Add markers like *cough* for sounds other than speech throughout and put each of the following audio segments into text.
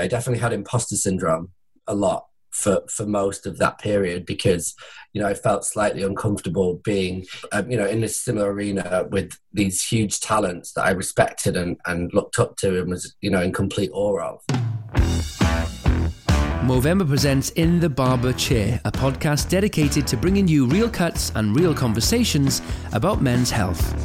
I definitely had imposter syndrome a lot for for most of that period because you know I felt slightly uncomfortable being um, you know in a similar arena with these huge talents that I respected and, and looked up to and was you know in complete awe of. Movember presents In the Barber Chair, a podcast dedicated to bringing you real cuts and real conversations about men's health.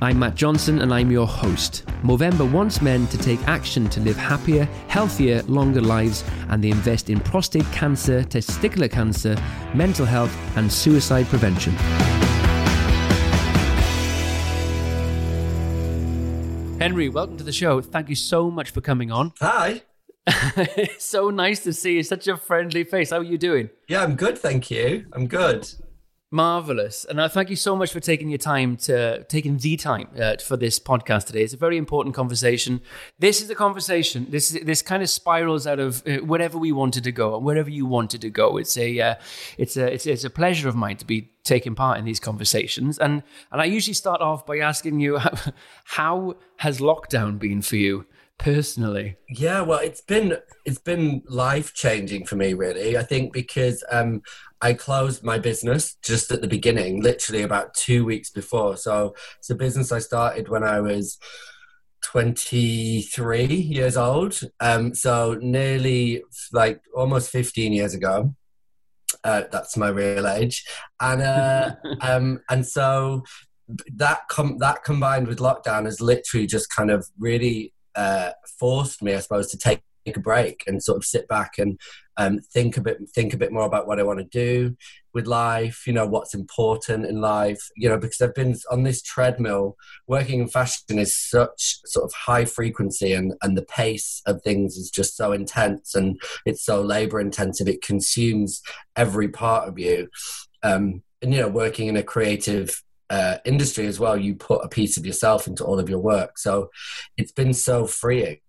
I'm Matt Johnson and I'm your host. Movember wants men to take action to live happier, healthier, longer lives, and they invest in prostate cancer, testicular cancer, mental health, and suicide prevention. Henry, welcome to the show. Thank you so much for coming on. *laughs* Hi. it's so nice to see you. Such a friendly face. How are you doing? Yeah, I'm good, thank you. I'm good. Marvelous, and I thank you so much for taking your time to taking the time uh, for this podcast today. It's a very important conversation. This is a conversation. This this kind of spirals out of uh, wherever we wanted to go and wherever you wanted to go. It's a uh, it's a it's, it's a pleasure of mine to be taking part in these conversations. And and I usually start off by asking you how, *laughs* how has lockdown been for you personally? Yeah, well, it's been it's been life changing for me, really. I think because um, I closed my business just at the beginning, literally about two weeks before. So it's a business I started when I was 23 years old. Um, so nearly like almost 15 years ago. Uh, that's my real age, and uh, *laughs* um, and so that com- that combined with lockdown has literally just kind of really uh, forced me, I suppose, to take a break and sort of sit back and um, think a bit think a bit more about what I want to do with life. You know what's important in life. You know because I've been on this treadmill. Working in fashion is such sort of high frequency, and and the pace of things is just so intense, and it's so labor intensive. It consumes every part of you. Um, and you know, working in a creative uh, industry as well, you put a piece of yourself into all of your work. So it's been so freeing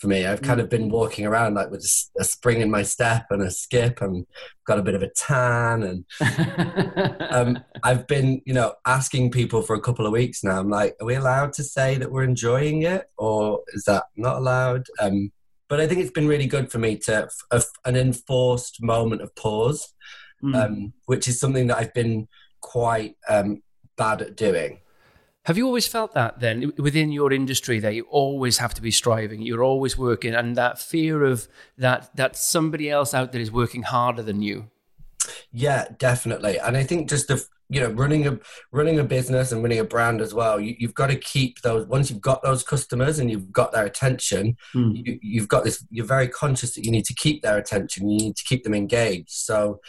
for me. I've kind of been walking around like with a, spring in my step and a skip and got a bit of a tan. And *laughs* um, I've been, you know, asking people for a couple of weeks now. I'm like, are we allowed to say that we're enjoying it or is that not allowed? Um, but I think it's been really good for me to f- an enforced moment of pause, mm. um, which is something that I've been quite um, bad at doing. Have you always felt that then within your industry that you always have to be striving, you're always working, and that fear of that that somebody else out there is working harder than you? Yeah, definitely. And I think just the you know running a running a business and running a brand as well, you, have got to keep those. Once you've got those customers and you've got their attention, mm. you, you've got this. You're very conscious that you need to keep their attention. You need to keep them engaged. So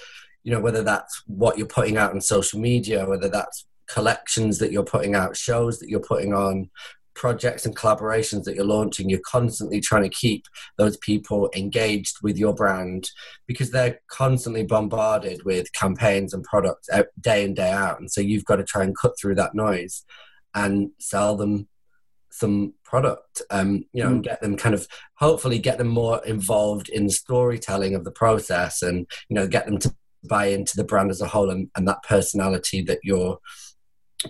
you know whether that's what you're putting out on social media whether that's collections that you're putting out, shows that you're putting on, projects and collaborations that you're launching, you're constantly trying to keep those people engaged with your brand because they're constantly bombarded with campaigns and products day in, day out. And so you've got to try and cut through that noise and sell them some product um you know mm. and get them kind of hopefully get them more involved in the storytelling of the process and you know get them to buy into the brand as a whole and, and that personality that you're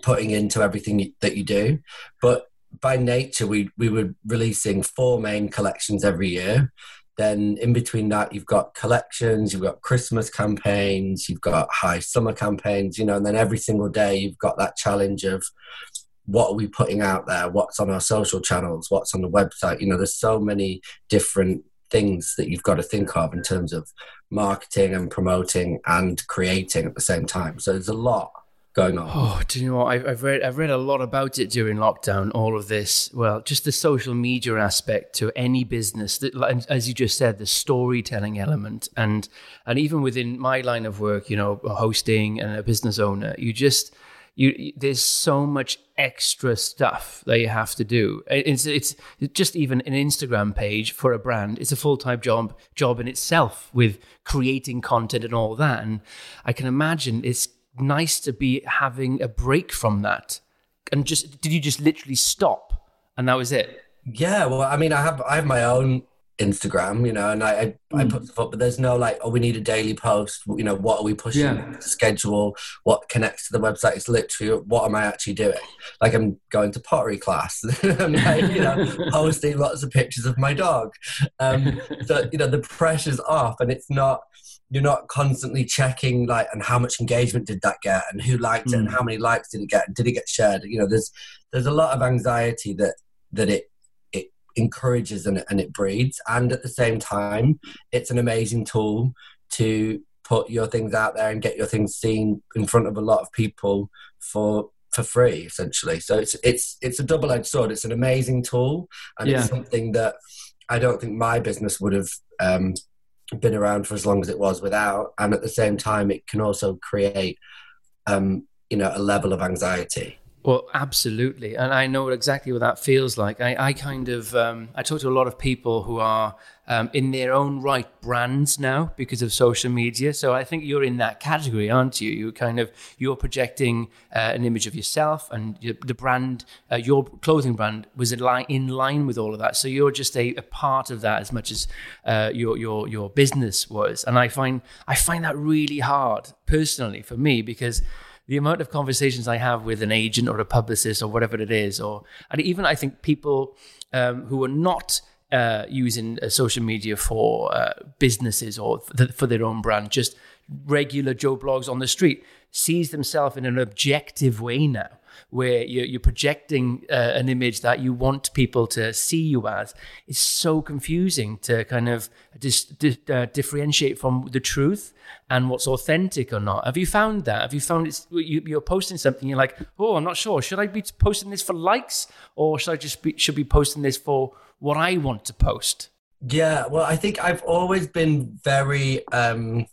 putting into everything that you do. But by nature, we we were releasing four main collections every year. Then in between that, you've got collections, you've got Christmas campaigns, you've got high summer campaigns, you know, and then every single day you've got that challenge of what are we putting out there what's on our social channels what's on the website you know there's so many different things that you've got to think of in terms of marketing and promoting and creating at the same time so there's a lot going on oh do you know what I've, I've read i've read a lot about it during lockdown all of this well just the social media aspect to any business that as you just said the storytelling element and and even within my line of work you know hosting and a business owner you just you there's so much extra stuff that you have to do. It's it's just even an Instagram page for a brand. It's a full time job job in itself with creating content and all that. And I can imagine it's nice to be having a break from that. And just did you just literally stop and that was it? Yeah, well, I mean, I have I have my own Instagram, you know, and I, I, mm. I, put stuff up, but there's no like, oh, we need a daily post. You know, what are we pushing? Yeah. Schedule what connects to the website. It's literally what am I actually doing? Like I'm going to pottery class. *laughs* I'm like, you know, *laughs* posting lots of pictures of my dog. Um, so you know, the pressure's off, and it's not. You're not constantly checking like, and how much engagement did that get, and who liked mm. it, and mm. how many likes did it get, and did it get shared? You know, there's there's a lot of anxiety that that it encourages and, and it breeds. And at the same time, it's an amazing tool to put your things out there and get your things seen in front of a lot of people for for free essentially so it's it's it's a double-edged sword it's an amazing tool and yeah. it's something that i don't think my business would have um, been around for as long as it was without and at the same time it can also create um, you know a level of anxiety well, absolutely, and I know exactly what that feels like. I, I kind of um, I talk to a lot of people who are um, in their own right brands now because of social media. So I think you're in that category, aren't you? You kind of you're projecting uh, an image of yourself, and the brand, uh, your clothing brand, was in line, in line with all of that. So you're just a, a part of that as much as uh, your your your business was. And I find I find that really hard personally for me because the amount of conversations I have with an agent or a publicist or whatever it is, or and even I think people um, who are not uh, using uh, social media for uh, businesses or for their own brand, just regular Joe Bloggs on the street, sees themselves in an objective way now where you're, projecting uh, an image that you want people to see you as is so confusing to kind of di- uh, differentiate from the truth and what's authentic or not. Have you found that? Have you found it's you, you're posting something you're like, oh, I'm not sure. Should I be posting this for likes or should I just be, should be posting this for what I want to post? Yeah, well, I think I've always been very um,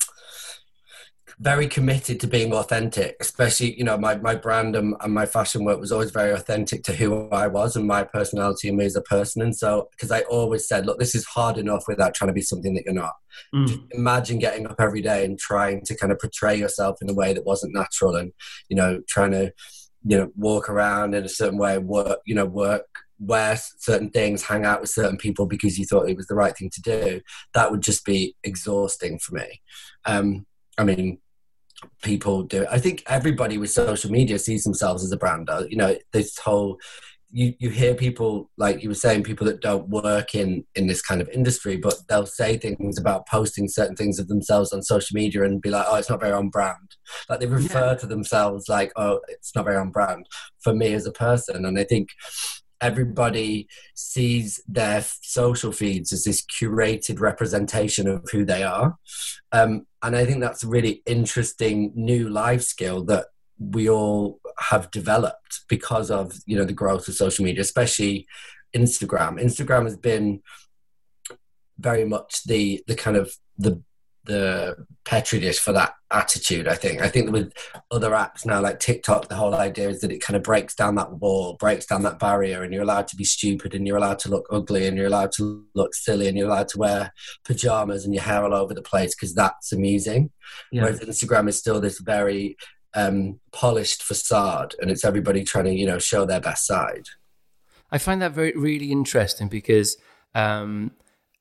very committed to being authentic, especially, you know, my, my brand and, and my fashion work was always very authentic to who I was and my personality and me as a person. And so, because I always said, look, this is hard enough without trying to be something that you're not. Mm. imagine getting up every day and trying to kind of portray yourself in a way that wasn't natural and, you know, trying to, you know, walk around in a certain way, work, you know, work wear certain things, hang out with certain people because you thought it was the right thing to do, that would just be exhausting for me. Um, I mean, people do it. I think everybody with social media sees themselves as a brand. You know, this whole you, you hear people like you were saying people that don't work in in this kind of industry but they'll say things about posting certain things of themselves on social media and be like oh it's not very on brand like they refer yeah. to themselves like oh it's not very on brand for me as a person and i think everybody sees their social feeds as this curated representation of who they are. Um, and I think that's a really interesting new life skill that we all have developed because of you know the growth of social media, especially Instagram. Instagram has been very much the the kind of the the petri dish for that attitude. I think. I think with other apps now, like TikTok, the whole idea is that it kind of breaks down that wall, breaks down that barrier, and you're allowed to be stupid, and you're allowed to look ugly, and you're allowed to look silly, and you're allowed to wear pajamas and your hair all over the place because that's amusing. Yeah. Whereas Instagram is still this very um, polished facade, and it's everybody trying to you know show their best side. I find that very really interesting because. Um,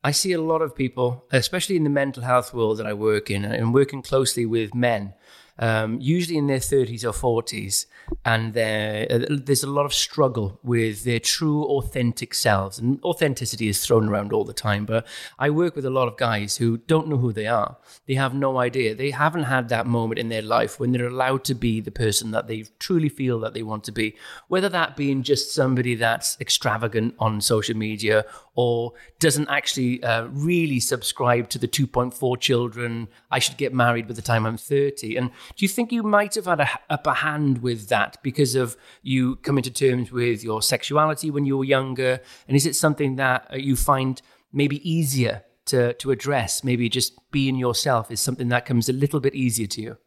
I see a lot of people, especially in the mental health world that I work in, and working closely with men, um, usually in their 30s or 40s, and uh, there's a lot of struggle with their true, authentic selves. And authenticity is thrown around all the time. But I work with a lot of guys who don't know who they are. They have no idea. They haven't had that moment in their life when they're allowed to be the person that they truly feel that they want to be, whether that being just somebody that's extravagant on social media or doesn't actually uh, really subscribe to the 2.4 children, I should get married by the time I'm 30. And do you think you might have had a upper hand with that because of you coming to terms with your sexuality when you were younger? And is it something that uh, you find maybe easier to, to address? Maybe just being yourself is something that comes a little bit easier to you?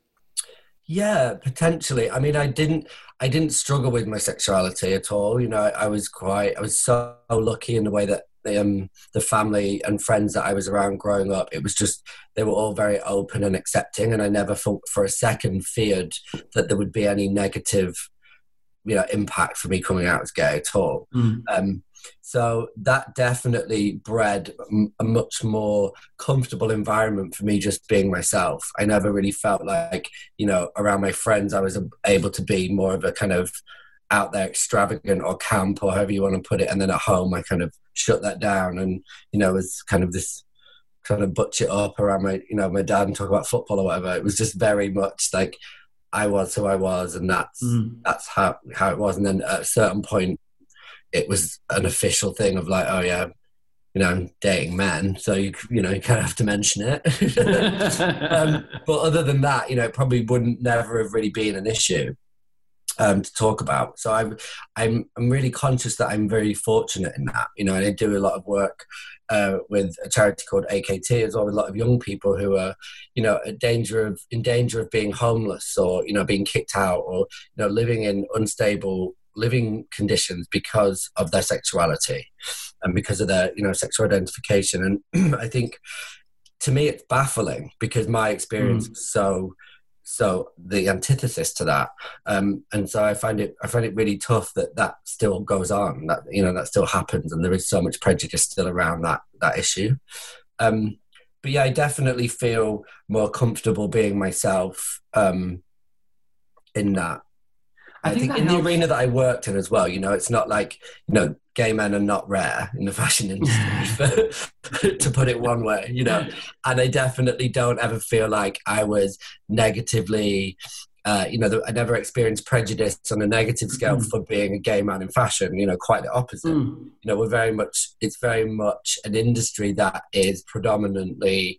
Yeah, potentially. I mean, I didn't, I didn't struggle with my sexuality at all. You know, I, I was quite, I was so lucky in the way that the, um, the family and friends that I was around growing up, it was just they were all very open and accepting, and I never thought for a second feared that there would be any negative, you know, impact for me coming out as gay at all. Mm. Um, so that definitely bred a much more comfortable environment for me just being myself. I never really felt like, you know, around my friends, I was able to be more of a kind of out there extravagant or camp or however you want to put it. And then at home, I kind of shut that down and, you know, was kind of this trying to butch it up around my, you know, my dad and talk about football or whatever. It was just very much like I was who I was and that's, mm. that's how, how it was. And then at a certain point, it was an official thing of like, oh yeah, you know, I'm dating men, so you you know you kind of have to mention it. *laughs* *laughs* um, but other than that, you know, it probably wouldn't never have really been an issue um, to talk about. So I'm, I'm, I'm really conscious that I'm very fortunate in that. You know, and I do a lot of work uh, with a charity called AKT as well, with a lot of young people who are, you know, in danger of in danger of being homeless or you know being kicked out or you know living in unstable living conditions because of their sexuality and because of their you know sexual identification. And *clears throat* I think to me it's baffling because my experience mm. is so so the antithesis to that um, and so i find it i find it really tough that that still goes on that you know that still happens and there is so much prejudice still around that that issue. Um, but yeah i definitely feel more comfortable being myself um, in that I, I think, think in helps. the arena that I worked in as well, you know, it's not like, you know, gay men are not rare in the *laughs* fashion industry, *laughs* to put it one way, you know. And I definitely don't ever feel like I was negatively, uh, you know, I never experienced prejudice on a negative scale mm. for being a gay man in fashion. You know, quite the opposite. Mm. You know, we're very much. It's very much an industry that is predominantly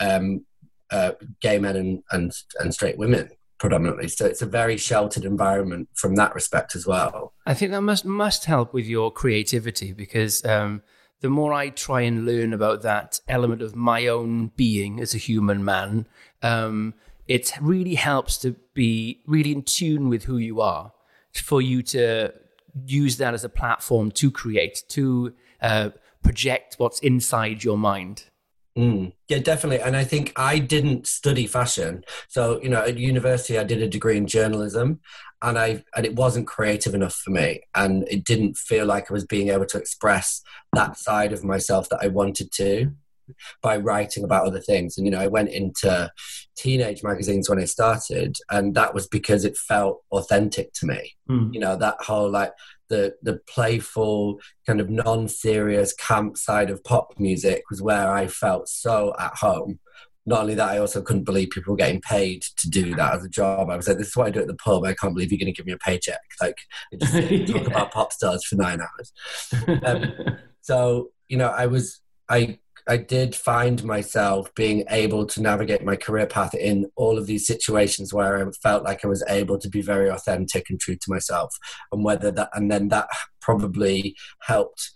um, uh, gay men and, and and straight women predominantly. So it's a very sheltered environment from that respect as well. I think that must must help with your creativity because um, the more I try and learn about that element of my own being as a human man, um, it really helps to be really in tune with who you are, for you to use that as a platform to create, to uh, project what's inside your mind. Mm, yeah, definitely. And I think I didn't study fashion. So, you know, at university, I did a degree in journalism and I, and it wasn't creative enough for me. And it didn't feel like I was being able to express that side of myself that I wanted to by writing about other things. And, you know, I went into teenage magazines when I started, and that was because it felt authentic to me. Mm. You know, that whole like the the playful kind of non-serious camp side of pop music was where I felt so at home. Not only that, I also couldn't believe people were getting paid to do that as a job. I was like, "This is what I do at the pub. I can't believe you're going to give me a paycheck." Like, just *laughs* yeah. talk about pop stars for nine hours. Um, *laughs* so, you know, I was I I did find myself being able to navigate my career path in all of these situations where I felt like I was able to be very authentic and true to myself, and whether that and then that probably helped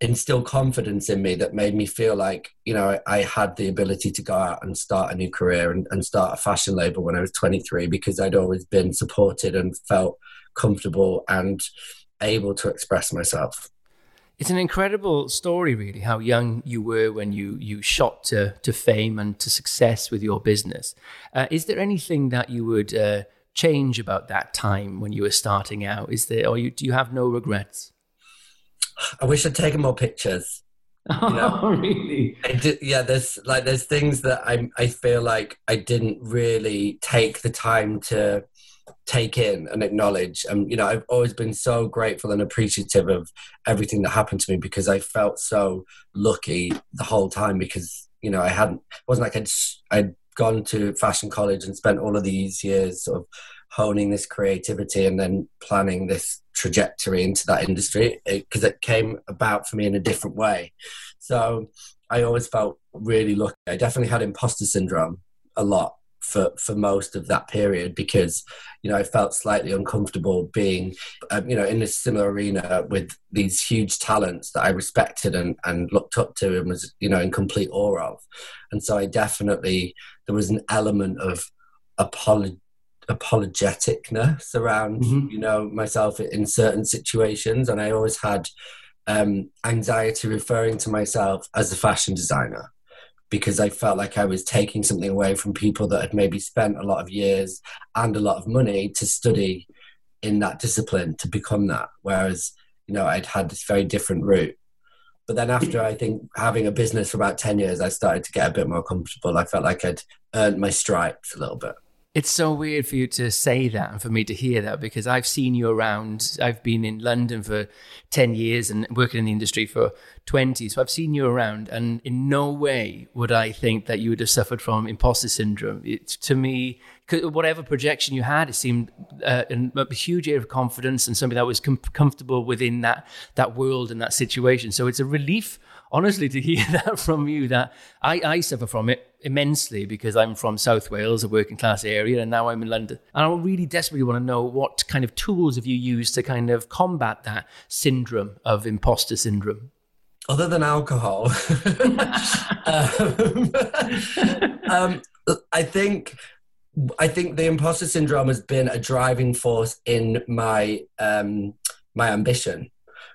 instill confidence in me that made me feel like you know I, had the ability to go out and start a new career and, and start a fashion label when I was 23 because I'd always been supported and felt comfortable and able to express myself it's an incredible story, really, how young you were when you you shot to to fame and to success with your business. Uh, is there anything that you would uh, change about that time when you were starting out? Is there, or you, do you have no regrets? I wish I'd taken more pictures. *laughs* You know? Oh, really? Did, yeah, there's like there's things that I I feel like I didn't really take the time to take in and acknowledge. And you know, I've always been so grateful and appreciative of everything that happened to me because I felt so lucky the whole time because you know I hadn't it wasn't like I'd I'd gone to fashion college and spent all of these years sort of honing this creativity and then planning this trajectory into that industry because it, it, came about for me in a different way. So I always felt really lucky. I definitely had imposter syndrome a lot for for most of that period because you know I felt slightly uncomfortable being um, you know in a similar arena with these huge talents that I respected and and looked up to and was you know in complete awe of, and so I definitely there was an element of apology apologeticness around mm-hmm. you know myself in certain situations. And i always had um, anxiety referring to myself as a fashion designer because i felt like i was taking something away from people that had maybe spent a lot of years and a lot of money to study in that discipline to become that. Whereas you know i'd had this very different route. But then after i think having a business for about 10 years i started to get a bit more comfortable. I felt like i'd earned my stripes a little bit it's so weird for you to say that and for me to hear that because I've seen you around. I've been in London for 10 years and working in the industry for 20. So I've seen you around, and in no way would I think that you would have suffered from imposter syndrome. It, to me, whatever projection you had, it seemed uh, a huge area of confidence and something that was com- comfortable within that, that world and that situation. So it's a relief honestly, to hear *laughs* that from you, that I, I suffer from it immensely because I'm from South Wales, a working class area, and now I'm in London. And I really desperately want to know what kind of tools have you used to kind of combat that syndrome of imposter syndrome? Other than alcohol, *laughs* um, *laughs* um, I think I think the imposter syndrome has been a driving force in my um, my ambition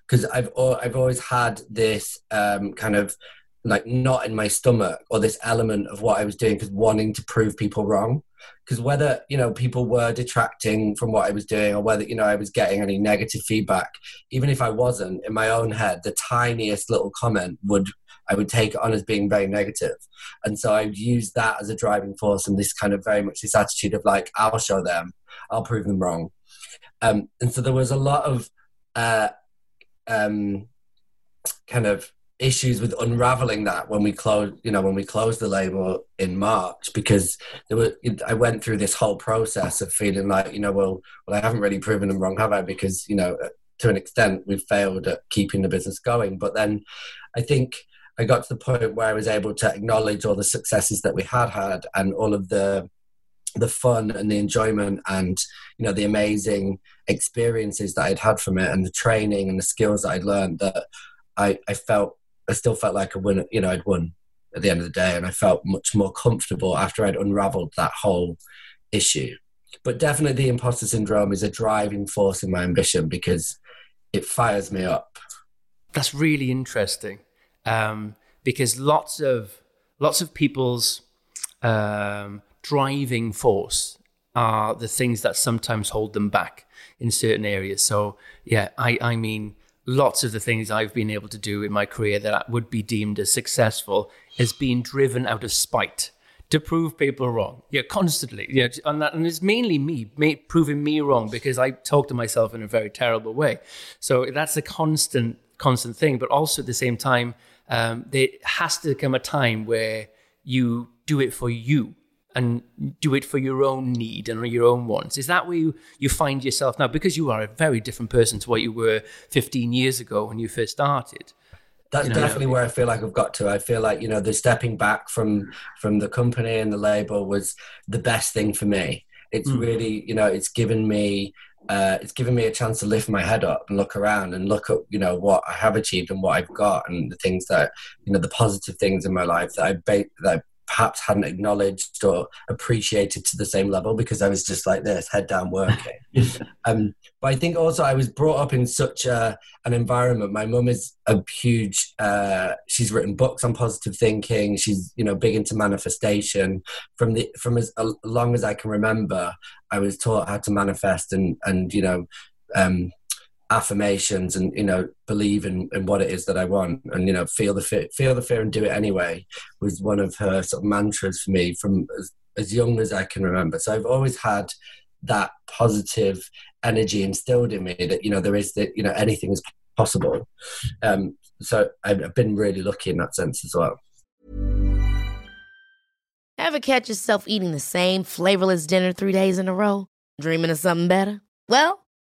because I've I've always had this um, kind of like knot in my stomach or this element of what I was doing because wanting to prove people wrong. Because whether you know people were detracting from what I was doing or whether you know I was getting any negative feedback, even if I wasn't in my own head, the tiniest little comment would I would take it on as being very negative. And so I would use that as a driving force and this kind of very much this attitude of like, I'll show them, I'll prove them wrong. Um, and so there was a lot of uh, um, kind of issues with unraveling that when we closed you know when we closed the label in march because there were i went through this whole process of feeling like you know well well i haven't really proven them wrong have i? Because you know to an extent we've failed at keeping the business going. But then i think i got to the point where i was able to acknowledge all the successes that we had had and all of the the fun and the enjoyment and you know the amazing experiences that I'd had from it and the training and the skills that I'd learned that I, I felt I still felt like a win you know I'd won at the end of the day and I felt much more comfortable after I'd unraveled that whole issue. But definitely the imposter syndrome is a driving force in my ambition because it fires me up. That's really interesting um, because lots of lots of people's um, driving force are the things that sometimes hold them back in certain areas. So, yeah, I, I mean, lots of the things I've been able to do in my career that would be deemed as successful has been driven out of spite to prove people wrong. Yeah, constantly. Yeah, and, that, and it's mainly me, me proving me wrong because I talk to myself in a very terrible way. So that's a constant, constant thing. But also at the same time, um, there has to come a time where you do it for you and do it for your own need and your own wants. Is that where you, you find yourself now? Because you are a very different person to what you were 15 years ago when you first started. That's you know, definitely where I feel like I've got to. I feel like you know the stepping back from from the company and the label was the best thing for me. It's mm. really you know it's given me uh, it's given me a chance to lift my head up and look around and look at you know what I have achieved and what I've got and the things that you know the positive things in my life that I ba- that I perhaps hadn't acknowledged or appreciated to the same level because I was just like this, head down working. *laughs* um, but I think also I was brought up in such a, an environment. My mum is a huge, uh, she's written books on positive thinking. She's, you know, big into manifestation. From the from as long as I can remember, I was taught how to manifest and, and you know, um, affirmations and you know believe in, in what it is that I want and you know feel the fear feel the fear and do it anyway was one of her sort of mantras for me from as, as young as I can remember. So I've always had that positive energy instilled in me that you know there is that you know anything is possible. Um so I've been really lucky in that sense as well. Ever catch yourself eating the same flavorless dinner three days in a row? Dreaming of something better? Well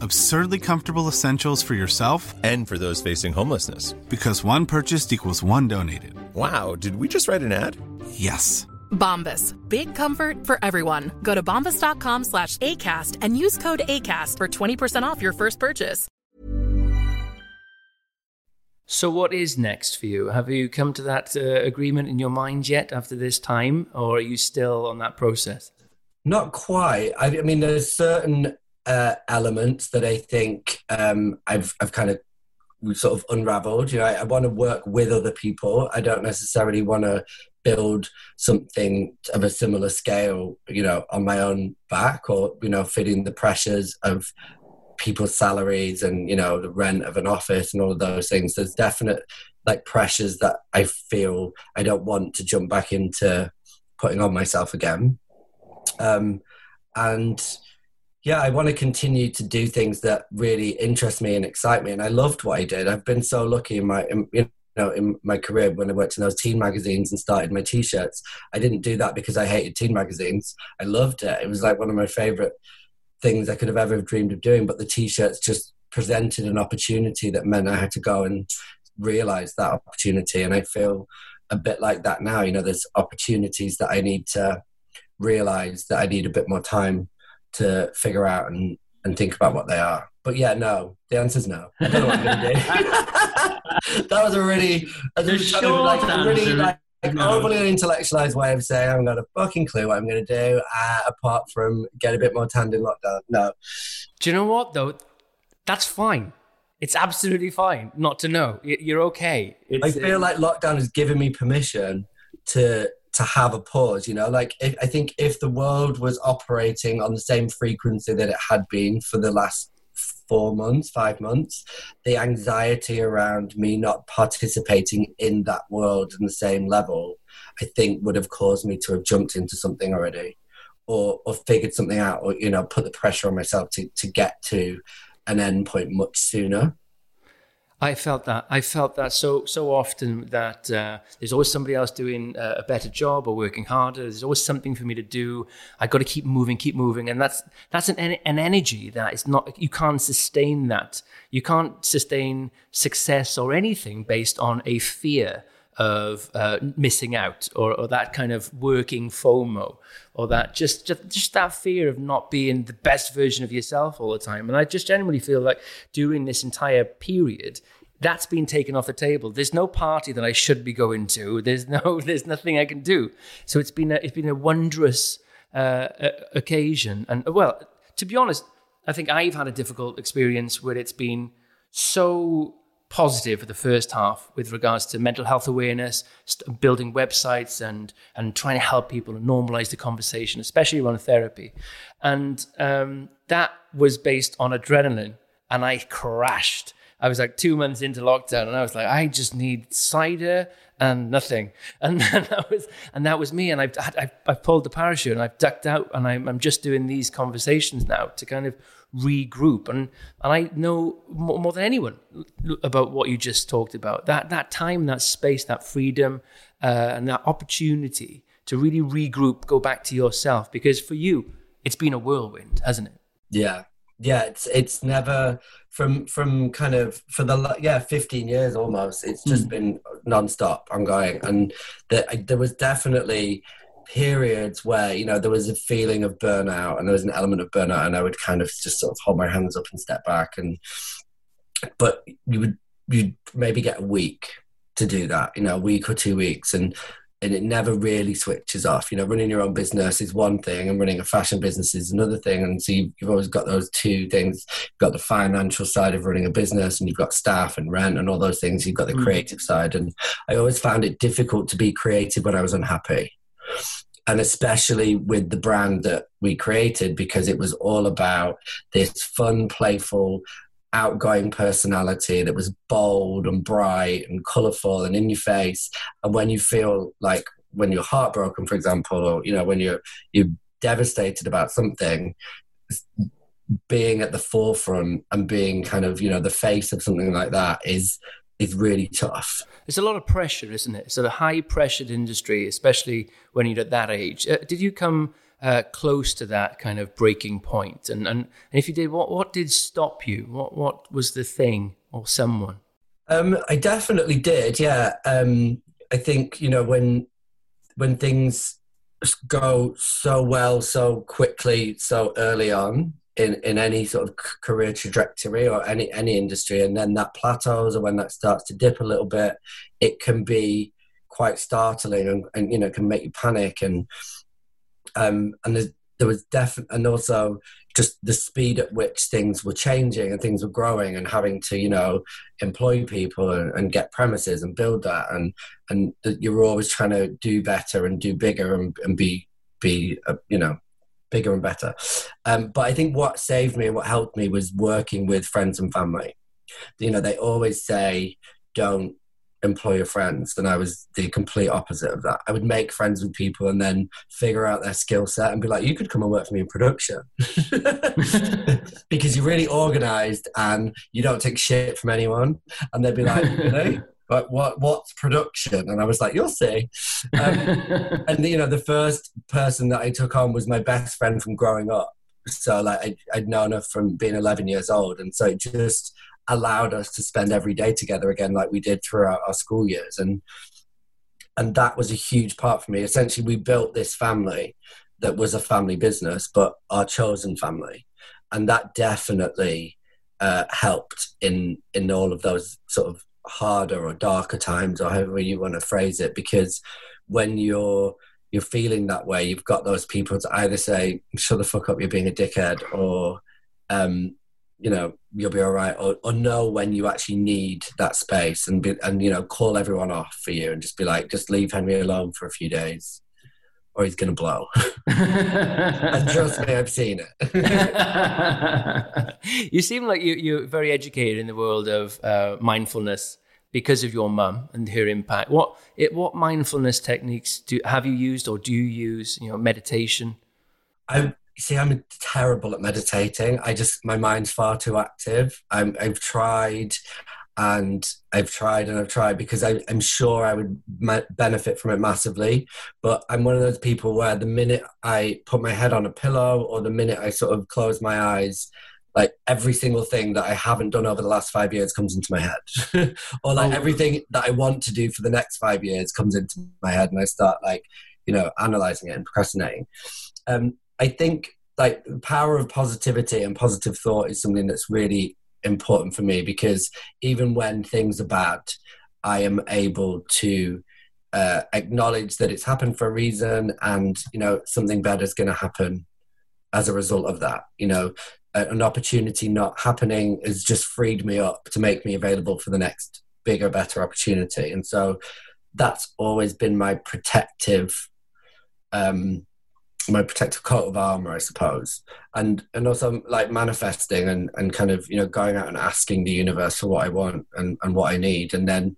Absurdly comfortable essentials for yourself and for those facing homelessness. Because one purchased equals one donated. Wow, did we just write an ad? Yes. Bombas. Big comfort for everyone. Go to bombas.com slash ACAST and use code ACAST for 20% off your first purchase. So, what is next for you? Have you come to that uh, agreement in your mind yet after this time, or are you still on that process? Not quite. I, I mean, there's certain uh, elements that I think um, I've I've kind of sort of unraveled. You know, I, I want to work with other people. I don't necessarily want to build something of a similar scale, you know, on my own back or you know, fitting the pressures of people's salaries and you know the rent of an office and all of those things. There's definite like pressures that I feel I don't want to jump back into putting on myself again. Um, and yeah, I want to continue to do things that really interest me and excite me. And I loved what I did. I've been so lucky in my, in, you know, in my career when I worked in those teen magazines and started my t-shirts. I didn't do that because I hated teen magazines. I loved it. It was like one of my favorite things I could have ever dreamed of doing. But the t-shirts just presented an opportunity that meant I had to go and realize that opportunity. And I feel a bit like that now. You know, there's opportunities that I need to realize that I need a bit more time to figure out and, and think about what they are. But yeah, no. The answer is no. I don't know what I'm going to do. *laughs* that was a really, a really, like, really like, overly intellectualized way of saying I haven't got a fucking clue what I'm going to do, uh, apart from get a bit more tanned in lockdown. No. Do you know what though? That's fine. It's absolutely fine not to know. You're okay. It's, I feel like lockdown has given me permission to to have a pause you know? Like if, i think if the world was operating on the same frequency that it had been for the last four months five months the anxiety around me not participating in that world in the same level i think would have caused me to have jumped into something already or or figured something out or you know put the pressure on myself to to get to an end point much sooner I felt that. I felt that so so often that uh, there's always somebody else doing a better job or working harder. There's always something for me to do. I got to keep moving, keep moving, and that's that's an an energy that is not. You can't sustain that. You can't sustain success or anything based on a fear of uh, missing out or, or that kind of working FOMO or that just, just just that fear of not being the best version of yourself all the time. And I just genuinely feel like during this entire period, that's been taken off the table. There's no party that I should be going to. There's no *laughs* there's nothing I can do. So it's been a, it's been a wondrous uh, occasion. And well, to be honest, I think I've had a difficult experience where it's been so positive for the first half with regards to mental health awareness, st- building websites, and and trying to help people and normalize the conversation, especially around therapy. And um, that was based on adrenaline, and I crashed. I was like two months into lockdown, and I was like, I just need cider and nothing, *laughs* and that was and that was me. And I've I've, I've pulled the parachute, and I've ducked out, and I'm I'm just doing these conversations now to kind of regroup. And and I know more, more than anyone about what you just talked about. That that time, that space, that freedom, uh, and that opportunity to really regroup, go back to yourself. Because for you, it's been a whirlwind, hasn't it? Yeah, yeah. It's it's never from from kind of for the yeah 15 years almost. It's just mm. been nonstop ongoing, and the, there was definitely periods where you know there was a feeling of burnout and there was an element of burnout and i would kind of just sort of hold my hands up and step back and but you would you'd maybe get a week to do that you know a week or two weeks and and it never really switches off. You know running your own business is one thing and running a fashion business is another thing. And so you've, you've always got those two things. You've got the financial side of running a business and you've got staff and rent and all those things. You've got the mm. creative side. And i always found it difficult to be creative when i was unhappy and especially with the brand that we created because it was all about this fun playful outgoing personality that was bold and bright and colorful and in your face. And when you feel like when you're heartbroken for example or you know when you're you're devastated about something being at the forefront and being kind of you know the face of something like that is is really tough. It's a lot of pressure, isn't it? It's a high pressured industry, especially when you're at that age. Uh, did you come uh, close to that kind of breaking point? And, and, and if you did, what, what did stop you? What, what was the thing or someone? Um, I definitely did, yeah. Um, I think, you know, when, when things go so well, so quickly, so early on, in, in any sort of career trajectory or any any industry and then that plateaus or when that starts to dip a little bit. It can be quite startling and, and you know can make you panic. And um and there was definitely and also just the speed at which things were changing and things were growing and having to you know employ people and, and get premises and build that. And and you're always trying to do better and do bigger and, and be be uh, you know bigger and better. Um, but I think what saved me and what helped me was working with friends and family. You know, they always say, don't employ your friends. And I was the complete opposite of that. I would make friends with people and then figure out their skill set and be like, you could come and work for me in production. *laughs* *laughs* because you're really organized and you don't take shit from anyone. And they'd be like, really? But what what's production? And I was like, you'll see. Um, *laughs* and you know, the first person that I took on was my best friend from growing up. So like I, I'd known her from being 11 years old, and so it just allowed us to spend every day together again, like we did throughout our school years, and and that was a huge part for me. Essentially, we built this family that was a family business, but our chosen family, and that definitely uh, helped in in all of those sort of harder or darker times or however you want to phrase it because when you're you're feeling that way you've got those people to either say shut the fuck up you're being a dickhead or um you know you'll be all right or, or know when you actually need that space and be, and you know call everyone off for you and just be like just leave henry alone for a few days or he's going to blow. *laughs* *laughs* trust me, I've seen it. *laughs* you seem like you, you're very educated in the world of uh, mindfulness because of your mum and her impact. What it, what mindfulness techniques do have you used or do you use? You know, meditation. I see. I'm terrible at meditating. I just my mind's far too active. I'm, I've tried and I've tried and I've tried because I, am sure I would ma- benefit from it massively. But I'm one of those people where the minute I put my head on a pillow or the minute I sort of close my eyes, like every single thing that I haven't done over the last five years comes into my head, *laughs* or like oh. everything that I want to do for the next five years comes into my head, and I start like you know analyzing it and procrastinating. Um, I think like the power of positivity and positive thought is something that's really important for me because even when things are bad, I am able to uh, acknowledge that it's happened for a reason and you know something better is going to happen as a result of that you know an opportunity not happening has just freed me up to make me available for the next bigger, better opportunity. And so that's always been my protective, um, my protective coat of armor, I suppose. And and also like manifesting and, and kind of, you know, going out and asking the universe for what I want and, and what I need. And then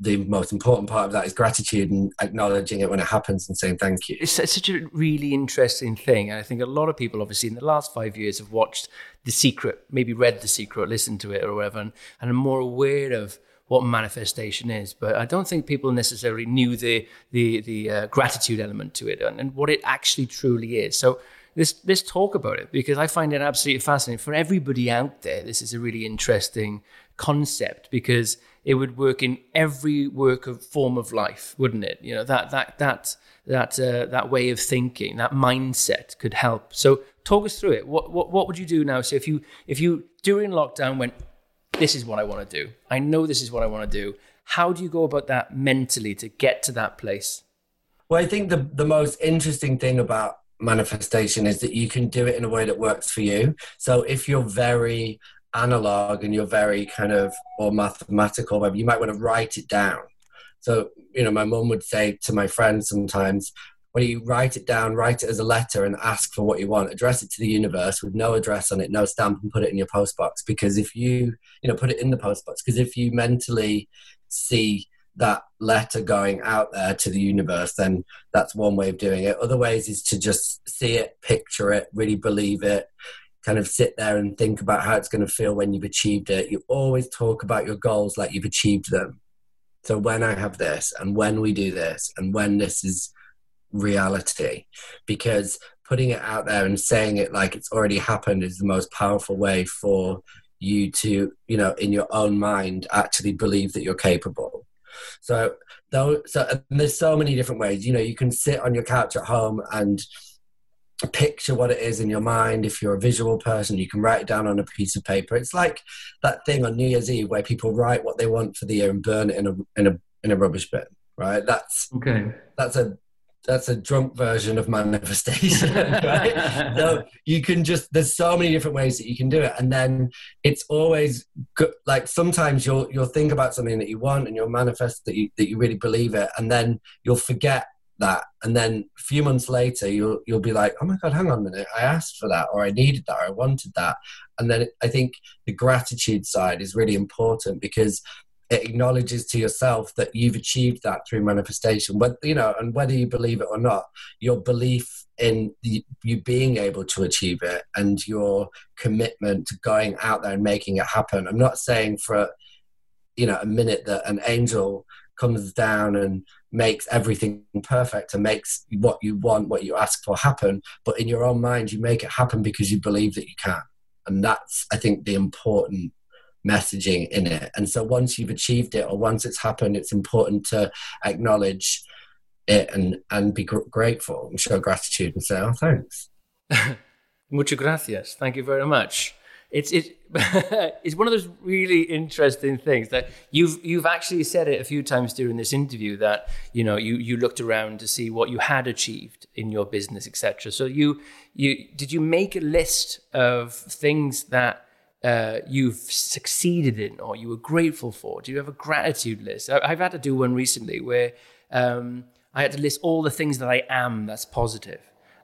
the most important part of that is gratitude and acknowledging it when it happens and saying thank you. It's, such a really interesting thing. And I think a lot of people, obviously, in the last five years have watched The Secret, maybe read The Secret, listened to it or whatever, and, and are more aware of what manifestation is. But I don't think people necessarily knew the, the, the uh, gratitude element to it and, and what it actually truly is. So let's, let's talk about it because I find it absolutely fascinating. For everybody out there, this is a really interesting concept because – it would work in every work of form of life, wouldn't it? You know that that that that uh, that way of thinking, that mindset could help. So talk us through it. What what what would you do now? So if you if you during lockdown went, this is what I want to do. I know this is what I want to do. How do you go about that mentally to get to that place? Well, I think the the most interesting thing about manifestation is that you can do it in a way that works for you. So if you're very analog and you're very kind of or mathematical, whatever, you might want to write it down. So, you know, my mum would say to my friends sometimes, when you write it down, write it as a letter and ask for what you want. Address it to the universe with no address on it, no stamp, and put it in your postbox. Because if you, you know, put it in the postbox, because if you mentally see that letter going out there to the universe, then that's one way of doing it. Other ways is to just see it, picture it, really believe it, kind of sit there and think about how it's going to feel when you've achieved it. You always talk about your goals like you've achieved them. So when I have this and when we do this and when this is reality, because putting it out there and saying it like it's already happened is the most powerful way for you to, you know, in your own mind, actually believe that you're capable. So, though, so there's so many different ways. You know, you can sit on your couch at home and picture what it is in your mind. If you're a visual person, you can write it down on a piece of paper. It's like that thing on New Year's Eve where people write what they want for the year and burn it in a in a in a rubbish bin. Right? That's okay. That's a that's a drunk version of manifestation, *laughs* right? so you can just there's so many different ways that you can do it, and then it's always good. Like sometimes you'll you'll think about something that you want and you'll manifest that you that you really believe it, and then you'll forget that and then a few months later you'll you'll be like oh my god hang on a minute i asked for that or i needed that or i wanted that and then i think the gratitude side is really important because acknowledges to yourself that you've achieved that through manifestation but you know and whether you believe it or not your belief in the, you being able to achieve it and your commitment to going out there and making it happen i'm not saying for you know a minute that an angel comes down and makes everything perfect and makes what you want, what you ask for happen. But in your own mind, you make it happen because you believe that you can. And that's, I think, the important messaging in it. And so once you've achieved it or once it's happened, it's important to acknowledge it and, and be gr- grateful and show gratitude and say, oh, thanks. *laughs* Muchas gracias. Thank you very much it's it, *laughs* it's one of those really interesting things that you've you've actually said it a few times during this interview that you know you you looked around to see what you had achieved in your business etc so you you did you make a list of things that uh, you've succeeded in or you were grateful for do you have a gratitude list i've had to do one recently where um, i had to list all the things that i am that's positive.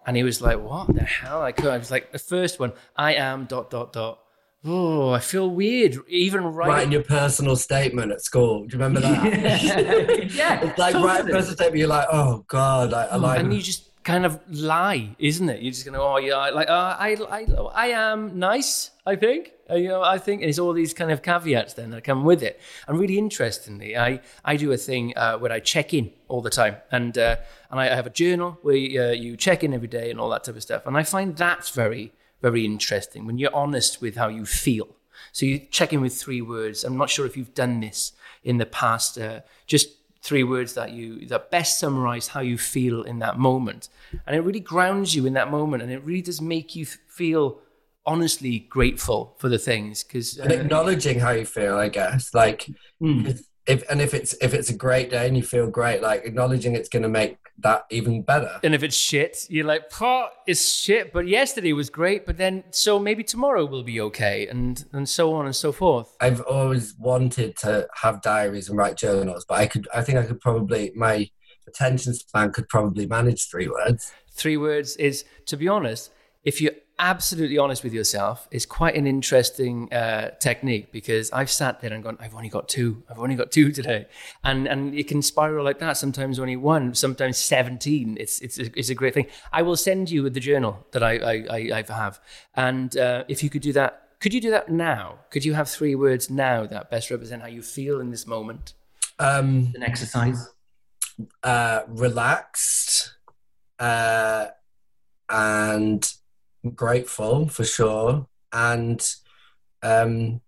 and he was like, "What the hell?" I, could. I was like, "The first one, I am dot dot dot." Oh, I feel weird. Even writing writing your personal statement at school. Do you remember that? *laughs* yeah, *laughs* it's like totally. writing a personal statement. You're like, "Oh God, I, I like." And you just kind of lie, isn't it? You're just gonna, oh yeah, like uh, I, I, I am nice. I think, uh, you know, I think, it's all these kind of caveats then that come with it. And really interestingly, I, I do a thing uh, where I check in all the time, and uh, and I have a journal where you, uh, you check in every day and all that type of stuff. And I find that's very, very interesting when you're honest with how you feel. So you check in with three words. I'm not sure if you've done this in the past. Uh, just three words that you that best summarize how you feel in that moment and it really grounds you in that moment and it really does make you feel honestly grateful for the things because uh, acknowledging how you feel i guess like mm. if, if and if it's if it's a great day and you feel great like acknowledging it's going to make that even better. And if it's shit, you're like, oh, it's shit. But yesterday was great. But then, so maybe tomorrow will be okay, and and so on and so forth. I've always wanted to have diaries and write journals, but I could. I think I could probably my attention span could probably manage three words. Three words is, to be honest, if you're absolutely honest with yourself, is quite an interesting uh, technique because I've sat there and gone, I've only got two. I've only got two today, and and it can spiral like that. Sometimes only one, sometimes seventeen. It's it's a, it's a great thing. I will send you with the journal that I I, I have, and uh, if you could do that. Could you do that now? Could you have three words now that best represent how you feel in this moment? Um, An exercise. uh, relaxed, uh, and grateful for sure, and um,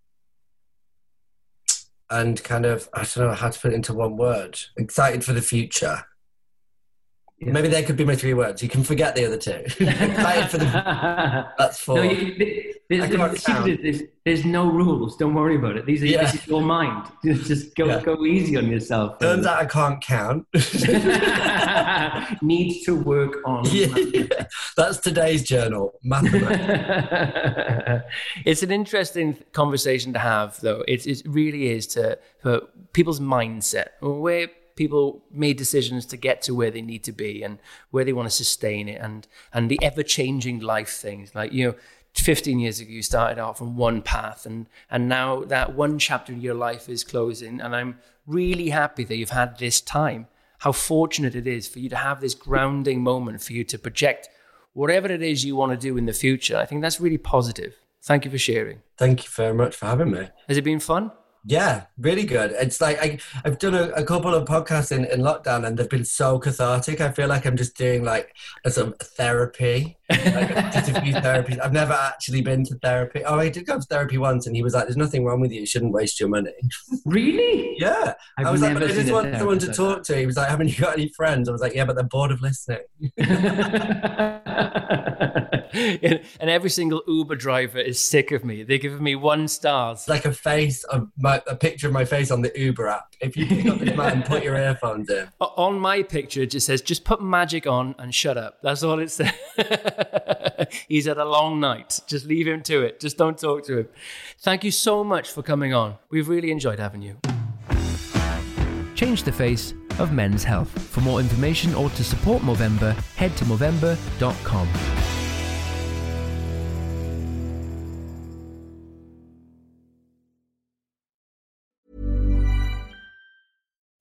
and kind of I don't know how to put it into one word. Excited for the future. Maybe they could be my three words. You can forget the other two. *laughs* Excited for the. *laughs* That's four. No, you, there's, I the secret is there's, there's no rules. Don't worry about it. These are Yeah. this is your mind. *laughs* Just, go Yeah. go easy on yourself. Turns out I can't count. *laughs* *laughs* Needs to work on. yeah, that's today's journal. Mathematics. it's an interesting conversation to have, though. It, it really is to for people's mindset, where people made decisions to get to where they need to be and where they want to sustain it, and and the ever changing life things. Like you know, 15 years ago, you started out from one path, and and now that one chapter in your life is closing, and I'm really happy that you've had this time. How fortunate it is for you to have this grounding moment for you to project whatever it is you want to do in the future. I think that's really positive. Thank you for sharing. Thank you very much for having me. Has it been fun? Yeah, really good. It's like I, I've done a, a couple of podcasts in, in lockdown and they've been so cathartic. I feel like I'm just doing like a sort of therapy, like just a few therapies. I've never actually been to therapy. Oh, I did go to therapy once and he was like, there's nothing wrong with you. You shouldn't waste your money. Really? Yeah. I've I was like, but I just want someone to like talk to. He was like, haven't you got any friends? I was like, yeah, but they're bored of listening. *laughs* and every single Uber driver is sick of me. They're giving me one stars. It's like a face of my, a picture of my face on the Uber app. If you pick up this man, put your earphones in. *laughs* On my picture, it just says, just put magic on and shut up. That's all it says. *laughs* He's had a long night. Just leave him to it. Just don't talk to him. Thank you so much for coming on. We've really enjoyed having you. Change the face of men's health. For more information or to support Movember, head to Movember.com.